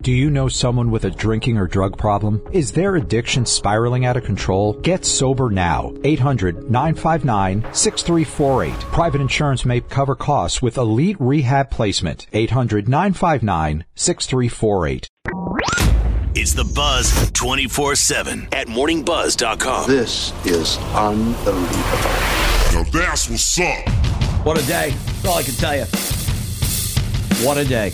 Do you know someone with a drinking or drug problem? Is their addiction spiraling out of control? Get sober now. 800 959 6348. Private insurance may cover costs with elite rehab placement. 800 959 6348. It's the Buzz 24 7 at morningbuzz.com. This is unbelievable. Now that's what's up. What a day. That's all I can tell you. What a day.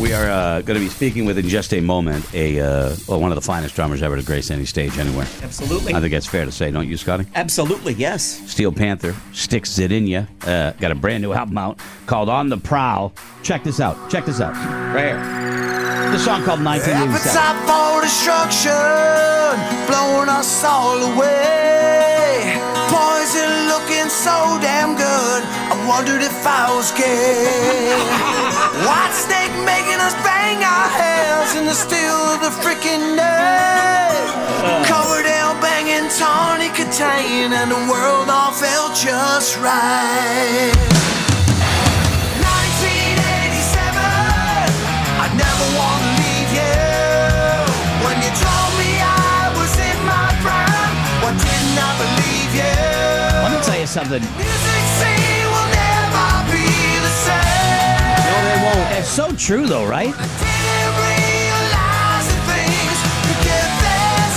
We are uh, going to be speaking with in just a moment a uh, well, one of the finest drummers ever to grace any stage anywhere. Absolutely. I think that's fair to say, don't you, Scotty? Absolutely, yes. Steel Panther Stix Zadinia. Uh, got a brand new album out called On the Prowl. Check this out. Check this out. Right here. The song called 1987. Appetite for destruction, blowing us all away. Poison looking so damn good. I wondered if I was gay. Whitesnake making us bang our heads in the steel of the freaking day. Covered in banging Tawny Kitaen, and the world all felt just right. 1987, I never want to leave you. When you told me I was in my prime, why didn't I believe you? Let me tell you something. It's so true, though, right? Didn't realize that things could get this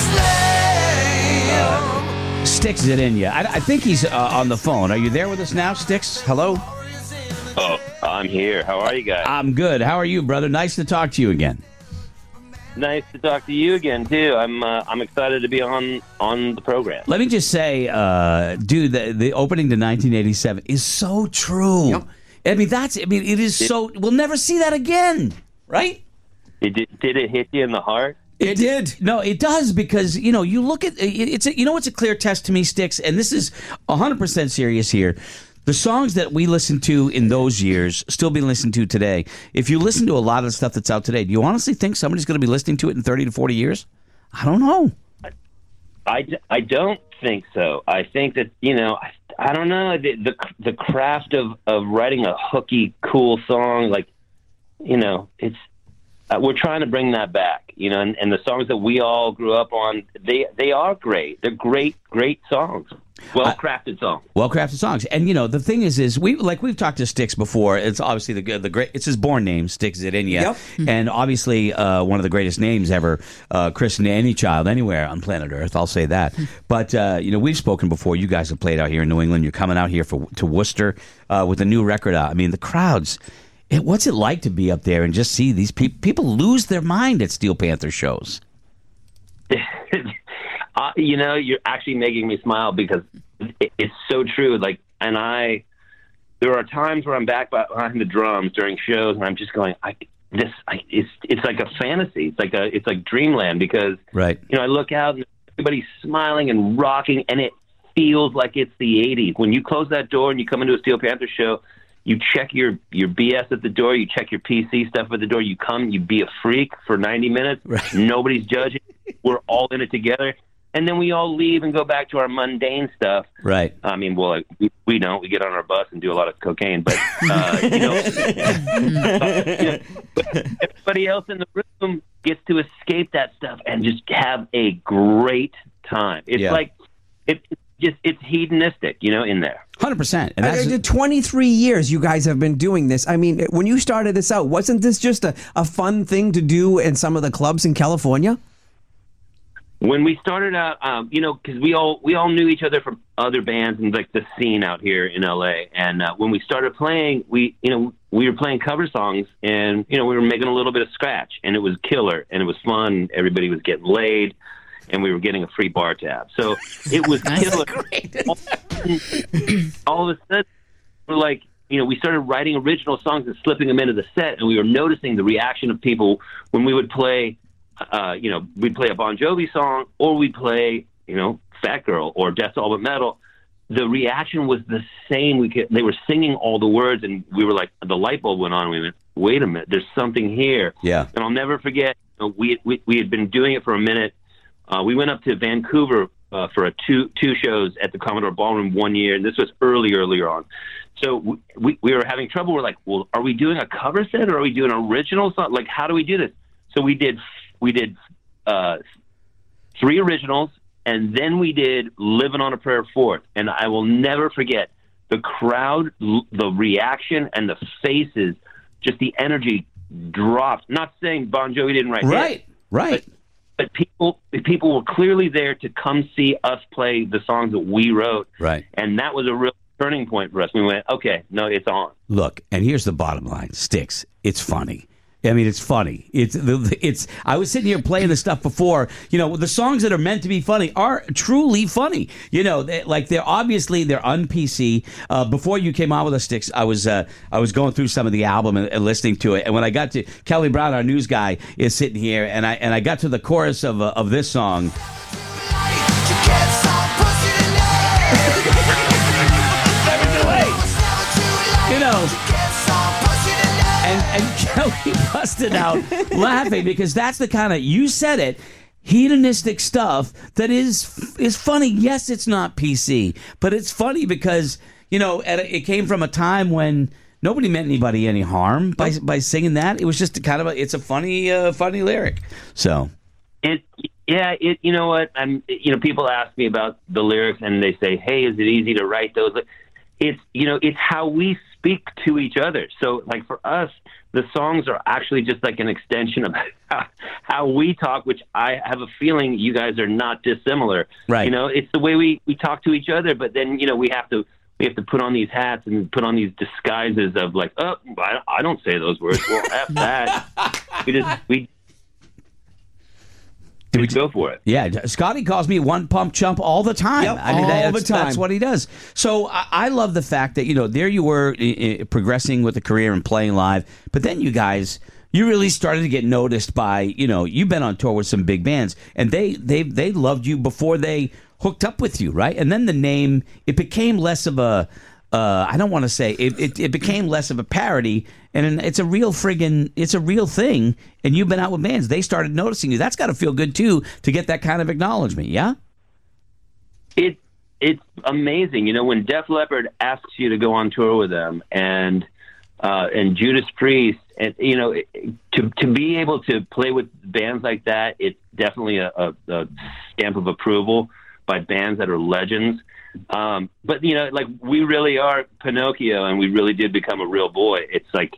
lame. Stix Zadinia. I, I think he's uh, on the phone. Are you there with us now, Stix? Hello? Oh, I'm here. How are you guys? I'm good. How are you, brother? Nice to talk to you again. nice to talk to you again too. I'm uh, I'm excited to be on on the program. Let me just say, uh, dude, the, the opening to 1987 is so true. I mean, that's, I mean, it is so, we'll never see that again, right? Did it, did did it hit you in the heart? It did. No, it does because, you know, you look at it, it's, a, you know, it's a clear test to me, Stix, and this is 100% serious here. The songs that we listened to in those years still being listened to today. If you listen to a lot of the stuff that's out today, do you honestly think somebody's going to be listening to it in 30 to 40 years? I don't know. I I don't think so. I think that you know I, I don't know the, the the craft of of writing a hooky cool song like you know it's uh, we're trying to bring that back you know and, and the songs that we all grew up on they they are great. They're great great songs well crafted songs. Well crafted songs. And you know the thing is is we like we've talked to Stix before. It's obviously the the great it's his born name Stix Zadinia Yep. and obviously uh, one of the greatest names ever uh, christened any child anywhere on planet earth i'll say that. But uh, you know we've spoken before. You guys have played out here in new england. You're coming out here for to worcester uh, with a new record out. I mean the crowds it, what's it like to be up there and just see these people people lose their mind at steel panther shows uh, you know, you're actually making me smile because it, it's so true. Like, and I, there are times where I'm back behind the drums during shows, and I'm just going, I, this, I, it's, it's like a fantasy. It's like a, it's like dreamland because, right you know, I look out and everybody's smiling and rocking, and it feels like it's the '80s. When you close that door and you come into a Steel Panther show, you check your your BS at the door, you check your PC stuff at the door. You come, you be a freak for 90 minutes. Right. Nobody's judging. We're all in it together, and then we all leave and go back to our mundane stuff. right I mean, well, like, we, we don't. We get on our bus and do a lot of cocaine, but uh, you know, but everybody else in the room gets to escape that stuff and just have a great time. It's Yeah. like it, it's just it's hedonistic, you know, in there. 100% and Uh, that's uh, 23 years you guys have been doing this. I mean, when you started this out, wasn't this just a, a fun thing to do in some of the clubs in California? When we started out, um, you know, because we all we all knew each other from other bands and like the scene out here in LA. And uh, when we started playing, we you know we were playing cover songs, and you know we were making a little bit of scratch, and it was killer, and it was fun. Everybody was getting laid, and we were getting a free bar tab. So it was killer. all of a sudden, we're like, you know, we started writing original songs and slipping them into the set, and we were noticing the reaction of people when we would play. Uh, you know, we'd play a Bon Jovi song, or we'd play, you know, Fat Girl or Death's All But Metal. The reaction was the same. We could, they were singing all the words, and we were like, the light bulb went on. And we went, wait a minute, there's something here. Yeah. And I'll never forget. You know, we, we we had been doing it for a minute. Uh, we went up to Vancouver uh, for a two two shows at the Commodore Ballroom one year, and this was early earlier on. So we, we we were having trouble. We're like, well, are we doing a cover set or are we doing an original song? Like, how do we do this? So we did we did uh, three originals, and then we did "Living on a Prayer" fourth. And I will never forget the crowd, the reaction, and the faces. Just the energy dropped. Not saying Bon Jovi didn't write hits, Right. Right. but people people were clearly there to come see us play the songs that we wrote, Right. and that was a real turning point for us. We went, okay, no, it's on. Look, and here's the bottom line: Stix. It's funny. I mean, it's funny. It's the- it's. I was sitting here playing this stuff before. You know, the songs that are meant to be funny are truly funny. You know, they, like they're obviously they're un PC. Uh, before you came on with the sticks, I was uh, I was going through some of the album and, and listening to it. And when I got to Kelly Brown, our news guy, is sitting here, and I and I got to the chorus of uh, of this song. Kelly busted out laughing because that's the kind of you said it hedonistic stuff that is is funny. Yes, it's not PC, but it's funny because you know a, it came from a time when nobody meant anybody any harm by by singing that. It was just a kind of a it's a funny uh, funny lyric. So It, yeah, it. You know what? I'm. You know, people ask me about the lyrics, and they say, "Hey, is it easy to write those?" It's you know, it's how we speak to each other. So, like for us, the songs are actually just like an extension of how, we talk, which I have a feeling you guys are not dissimilar. Right. You know, it's the way we we talk to each other, but then you know we have to. We have to put on these hats and put on these disguises of like, oh, I, I don't say those words. Well, f that. We just we Did we go for it. Yeah, Scotty calls me one pump chump all the time. Yep, I mean, all that's, the time. That's what he does. So I, I love the fact that you know there you were i- i- progressing with the career and playing live, but then you guys. You really started to get noticed by, you know, you've been on tour with some big bands, and they they they loved you before they hooked up with you, right? And then the name it became less of a, uh, I don't want to say it, it, it became less of a parody, and it's a real friggin' it's a real thing. And you've been out with bands, they started noticing you. That's got to feel good too to get that kind of acknowledgement. Yeah. it it's amazing. You know, when Def Leppard asks you to go on tour with them, and uh, and Judas Priest, and you know, to to be able to play with bands like that, it's definitely a, a, a stamp of approval by bands that are legends. Um, but you know, like we really are Pinocchio, and we really did become a real boy. It's like,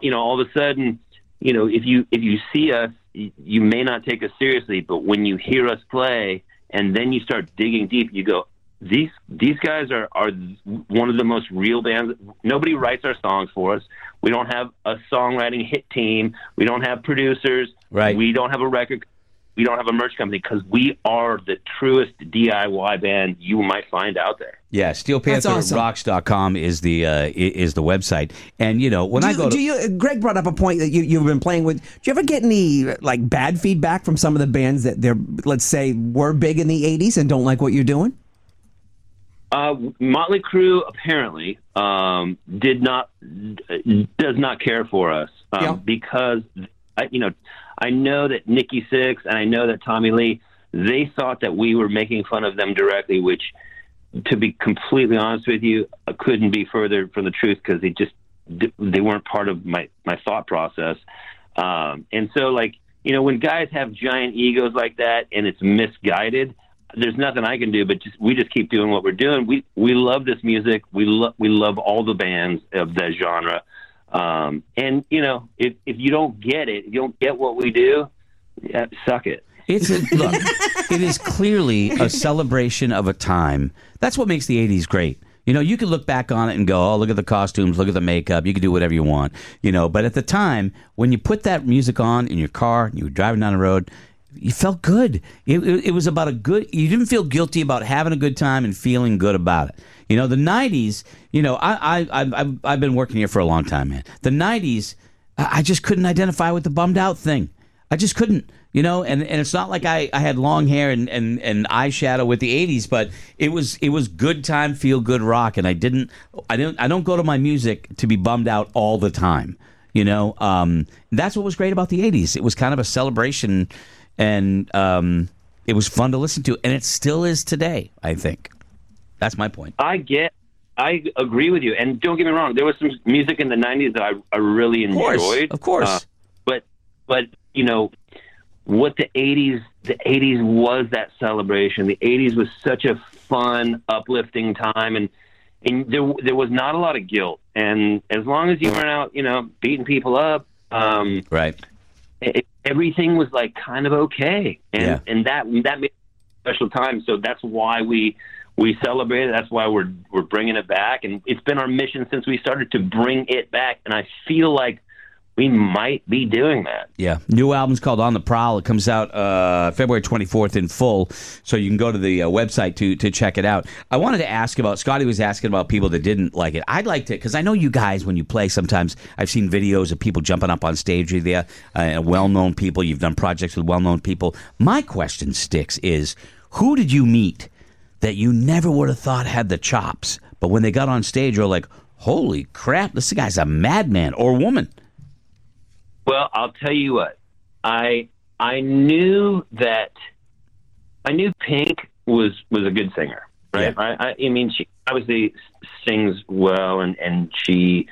you know, all of a sudden, you know, if you if you see us, you, you may not take us seriously, but when you hear us play, and then you start digging deep, you go, these these guys are are one of the most real bands. Nobody writes our songs for us. We don't have a songwriting hit team. We don't have producers. Right. We don't have a record. We don't have a merch company because we are the truest DIY band you might find out there. Yeah, That's awesome. SteelPantherRocks.com is the uh, is the website, and you know when Do I you, go to do you, Greg brought up a point that you, you've been playing with. Do you ever get any like bad feedback from some of the bands that they're, let's say, were big in the '80s and don't like what you're doing? Uh, Motley Crue apparently um, did not does not care for us um, Yeah. because I, you know I know that Nikki Sixx and I know that Tommy Lee they thought that we were making fun of them directly, which to be completely honest with you, couldn't be further from the truth because they just they weren't part of my my thought process. Um, and so, like you know, when guys have giant egos like that and it's misguided, there's nothing I can do but just we just keep doing what we're doing. We we love this music. We love we love all the bands of that genre. Um, and you know, if if you don't get it, if you don't get what we do, yeah, suck it. It's a, look. it is clearly a celebration of a time. That's what makes the '80s great. You know, you can look back on it and go, "Oh, look at the costumes, look at the makeup. You can do whatever you want." You know, but at the time when you put that music on in your car and you were driving down the road, you felt good. It, it, it was about a good. You didn't feel guilty about having a good time and feeling good about it. You know, the '90s. You know, I I I've, I've, been working here for a long time, man. The '90s, I just couldn't identify with the bummed out thing. I just couldn't, you know, and, and it's not like I, I had long hair and, and, and eyeshadow with the eighties, but it was it was good time, feel good rock, and I didn't I don't I don't go to my music to be bummed out all the time. You know, um, that's what was great about the '80s. It was kind of a celebration, and um, it was fun to listen to, and it still is today. I think that's my point. I get. I agree with you, and don't get me wrong. There was some music in the '90s that I, I really Of course, enjoyed. of course. Uh, but but you know what the '80s the '80s was that celebration. The '80s was such a fun, uplifting time, and and there there was not a lot of guilt. And as long as you weren't out, you know, beating people up, um, right? It, everything was like kind of okay, and Yeah. and that that made it a special time. So that's why we. We celebrate it. That's why we're we're bringing it back, and it's been our mission since we started to bring it back. And I feel like we might be doing that. Yeah, new album's called On the Prowl. It comes out uh, February 24th in full, so you can go to the uh, website to to check it out. I wanted to ask about Scotty was asking about people that didn't like it. I'd like to because I know you guys when you play. Sometimes I've seen videos of people jumping up on stage with you, uh, well-known people. You've done projects with well-known people. My question Stix is, who did you meet that you never would have thought had the chops, but when they got on stage, you're like, holy crap, this guy's a madman or woman. Well, I'll tell you what. I I knew that I knew Pink was was a good singer, right? I, I, I mean, she obviously sings well, and and she,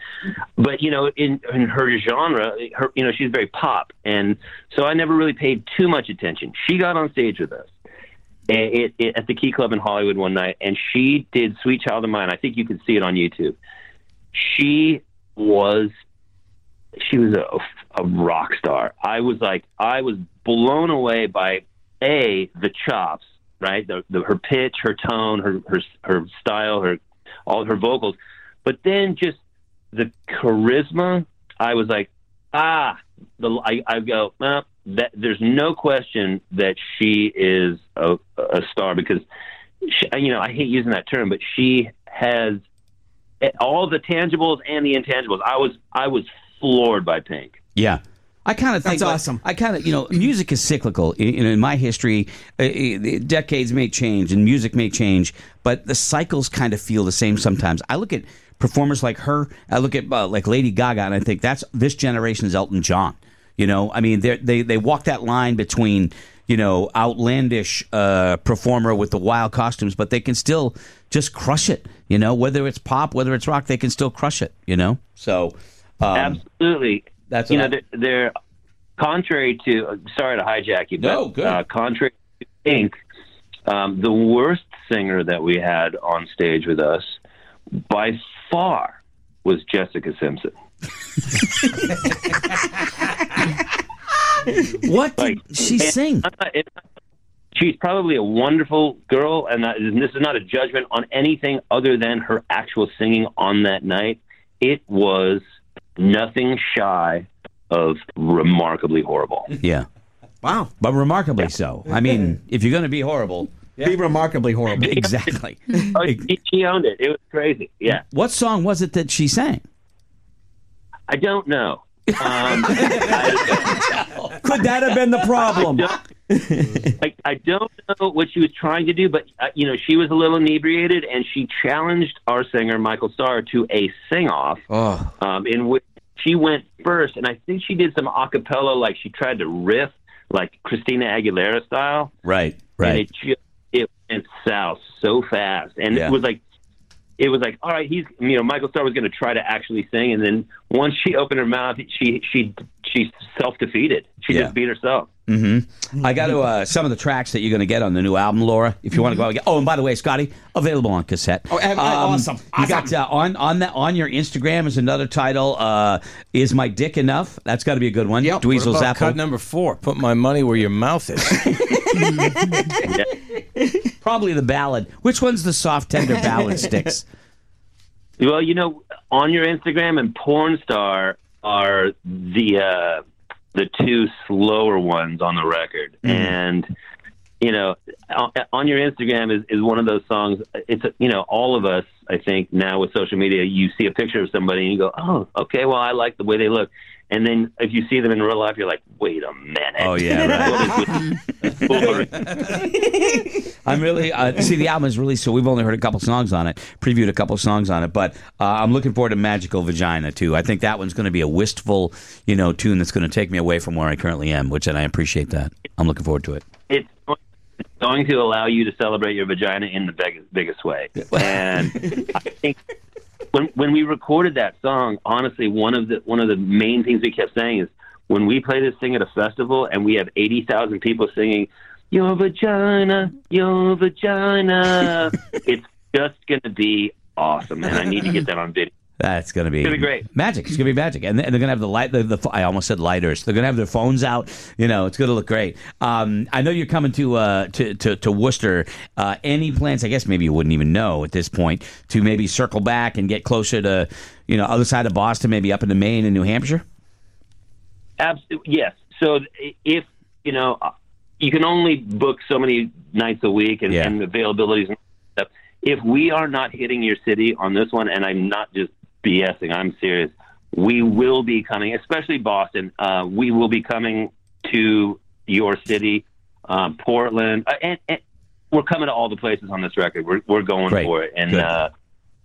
but you know, in in her genre, her you know, she's very pop, and so I never really paid too much attention. She got on stage with us. Eh, it, it, at the Key Club in Hollywood one night, and she did "Sweet Child of Mine." I think you can see it on YouTube. She was she was a, a rock star. I was like, I was blown away by a the chops, right? The, the her pitch, her tone, her her her style, her all her vocals, but then just the charisma. I was like, ah, the I, I go, well, that there's no question that she is a, a star because, she, you know, I hate using that term, but she has all the tangibles and the intangibles. I was I was floored by Pink. Yeah. I kind of think That's like- awesome. I kind of, you know, music is cyclical. In, in my history, uh, uh, decades may change and music may change, but the cycles kind of feel the same sometimes. I look at performers like her. I look at uh, like Lady Gaga, and I think that's this generation's Elton John. You know, I mean, they're- they they walk that line between you know outlandish uh, performer with the wild costumes, but they can still just crush it. You know, whether it's pop, whether it's rock, they can still crush it. You know, so. Um, Absolutely. That's you know I- they're, they're contrary to. Sorry to hijack you, but No, good. Uh, contrary to Pink, um, the worst singer that we had on stage with us by far was Jessica Simpson. What Like, did she sing? It- She's probably a wonderful girl, and, that, and this is not a judgment on anything other than her actual singing on that night. It was nothing shy of remarkably horrible. Yeah. Wow. But remarkably so. I mean, if you're going to be horrible, Be remarkably horrible. exactly. Oh, she, she owned it. It was crazy. Yeah. What song was it that she sang? I don't know. Um, I, Could that have been the problem? I, I don't know what she was trying to do, but uh, you know, she was a little inebriated, and she challenged our singer Michael Starr to a sing-off, Oh, um, in which she went first, and I think she did some a cappella, like she tried to riff like Christina Aguilera style, right, right. and it just it went south so fast, and Yeah. it was like. It was like, all right, he's, you know, Michael Starr was going to try to actually sing, and then once she opened her mouth, she she she self defeated. She Yeah. just beat herself. I got to uh, some of the tracks that you're going to get on the new album, Laura. If you want to go out and get. Oh, and by the way, Scotty, available on cassette. Oh, uh, awesome. You got uh, on on that on your Instagram is another title. Uh, is my dick enough? That's got to be a good one. Yep. Dweezil What about Zappa. cut number four? Put my money where your mouth is. Probably the ballad. Which one's the soft tender ballad Stix? Well, you know, on your Instagram and Porn Star are the uh, the two slower ones on the record, and you know, on- on your Instagram is, is one of those songs. It's, you know, all of us, I think, now with social media, you see a picture of somebody and you go, oh, okay, well, I like the way they look. And then if you see them in real life, you're like, wait a minute. Oh, yeah, right. I'm really uh, see the album is released, so we've only heard a couple songs on it, previewed a couple songs on it, but uh, I'm looking forward to Magical Vagina too. I think that one's going to be a wistful, you know, tune that's going to take me away from where I currently am, which and I appreciate that. I'm looking forward to it. it's it's going to allow you to celebrate your vagina in the biggest, biggest way. And I think when when we recorded that song, honestly, one of the one of the main things we kept saying is when we play this thing at a festival and we have eighty thousand people singing "Your vagina, your vagina," it's just going to be awesome. And I need to get that on video. That's going to be, be great. magic. It's going to be magic, and they're going to have the light. The, the I almost said lighters. They're going to have their phones out. You know, it's going to look great. Um, I know you're coming to uh, to, to to Worcester. Uh, any plans? I guess maybe you wouldn't even know at this point to maybe circle back and get closer to you know other side of Boston, maybe up into Maine and New Hampshire. Absolutely, yes. So if you know, uh, you can only book so many nights a week and, Yeah. and availabilities and stuff. If we are not hitting your city on this one, and I'm not just BSing, I'm serious. We will be coming, especially Boston. Uh, we will be coming to your city, um, Portland, uh, and, and we're coming to all the places on this record. We're we're going Great. for it, and uh,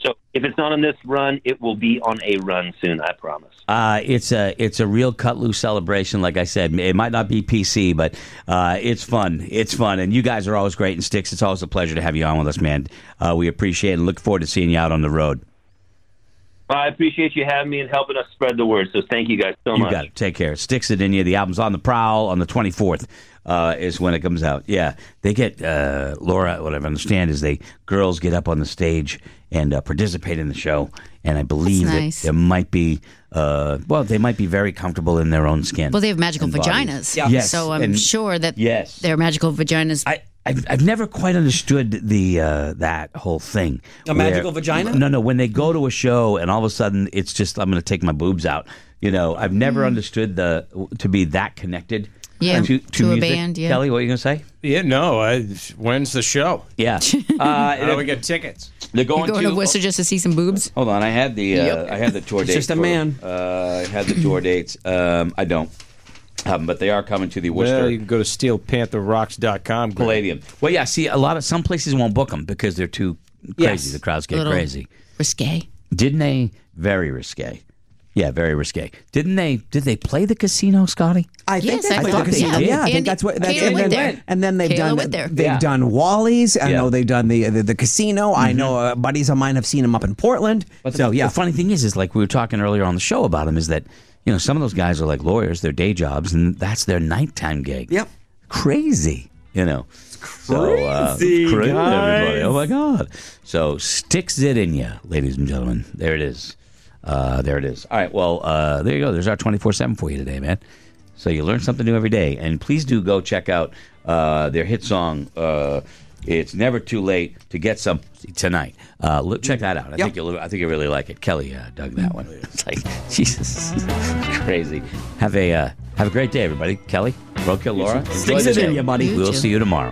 so if it's not on this run, it will be on a run soon. I promise. Uh, it's a it's a real cut loose celebration. Like I said, it might not be PC, but uh, it's fun. It's fun, and you guys are always great. And Stix, it's always a pleasure to have you on with us, man. Uh, we appreciate it and look forward to seeing you out on the road. I appreciate you having me and helping us spread the word. So thank you guys so You much. You got it. Take care. Stix Zadinia. The album's on the prowl on the 24th. Uh, is when it comes out. Yeah, they get uh, Laura. What I understand is they girls get up on the stage and uh, participate in the show, and I believe That's that nice. there might be. Uh, well, they might be very comfortable in their own skin. Well, they have magical and bodies. vaginas. Yes, So I'm and- sure that Yes. their magical vaginas. I, I've, I've never quite understood the uh, that whole thing. A magical vagina? No, no. When they go to a show and all of a sudden it's just I'm going to take my boobs out. You know, I've never understood the to be that connected. Yeah, to, to a music. band, yeah. Kelly, what are you going to say? Yeah, no. I, when's the show? Yeah, How do uh, we get tickets? they're You're going, going to Worcester just to see some boobs. Hold on, I had the uh, Yep. I had the tour dates. just a for- man. Uh, I had the tour dates. Um, I don't, um, but they are coming to the Worcester. Well, you can go to steelpantherrocks.com. Greg. Palladium. Well, yeah. See, a lot of some places won't book them because they're too crazy. Yes. The crowds get Little crazy. Risque. Didn't they? Very risque. Yeah, very risque. Didn't they? Did they play the casino, Scotty? I think Yes, they I played the casino. they did. Yeah, I think that's what. That's, Kayla and, then, there. and then they've Kayla done. went there. They've Yeah. done Wally's. I Yeah. know they've done the the, the casino. I know uh, buddies of mine have seen them up in Portland. But so the, yeah, the funny thing is, is like we were talking earlier on the show about them, is that you know some of those guys are like lawyers, their day jobs, and that's their nighttime gig. Yep. crazy. You know, so uh, crazy, everybody. Oh my god! So Stix Zadinia, ladies and gentlemen. There it is. Uh, there it is. All right. Well, uh, there you go. There's our twenty four seven for you today, man. So you learn something new every day, and please do go check out uh, their hit song. It's never too late to get some tonight. Uh, look, check that out. I Yep. think you'll. I think you really like it. Kelly uh, dug that one. It's like Jesus, crazy. Have a uh, have a great day, everybody. Kelly, Roadkill, Laura, Stix Zadinia, buddy. We'll see you tomorrow.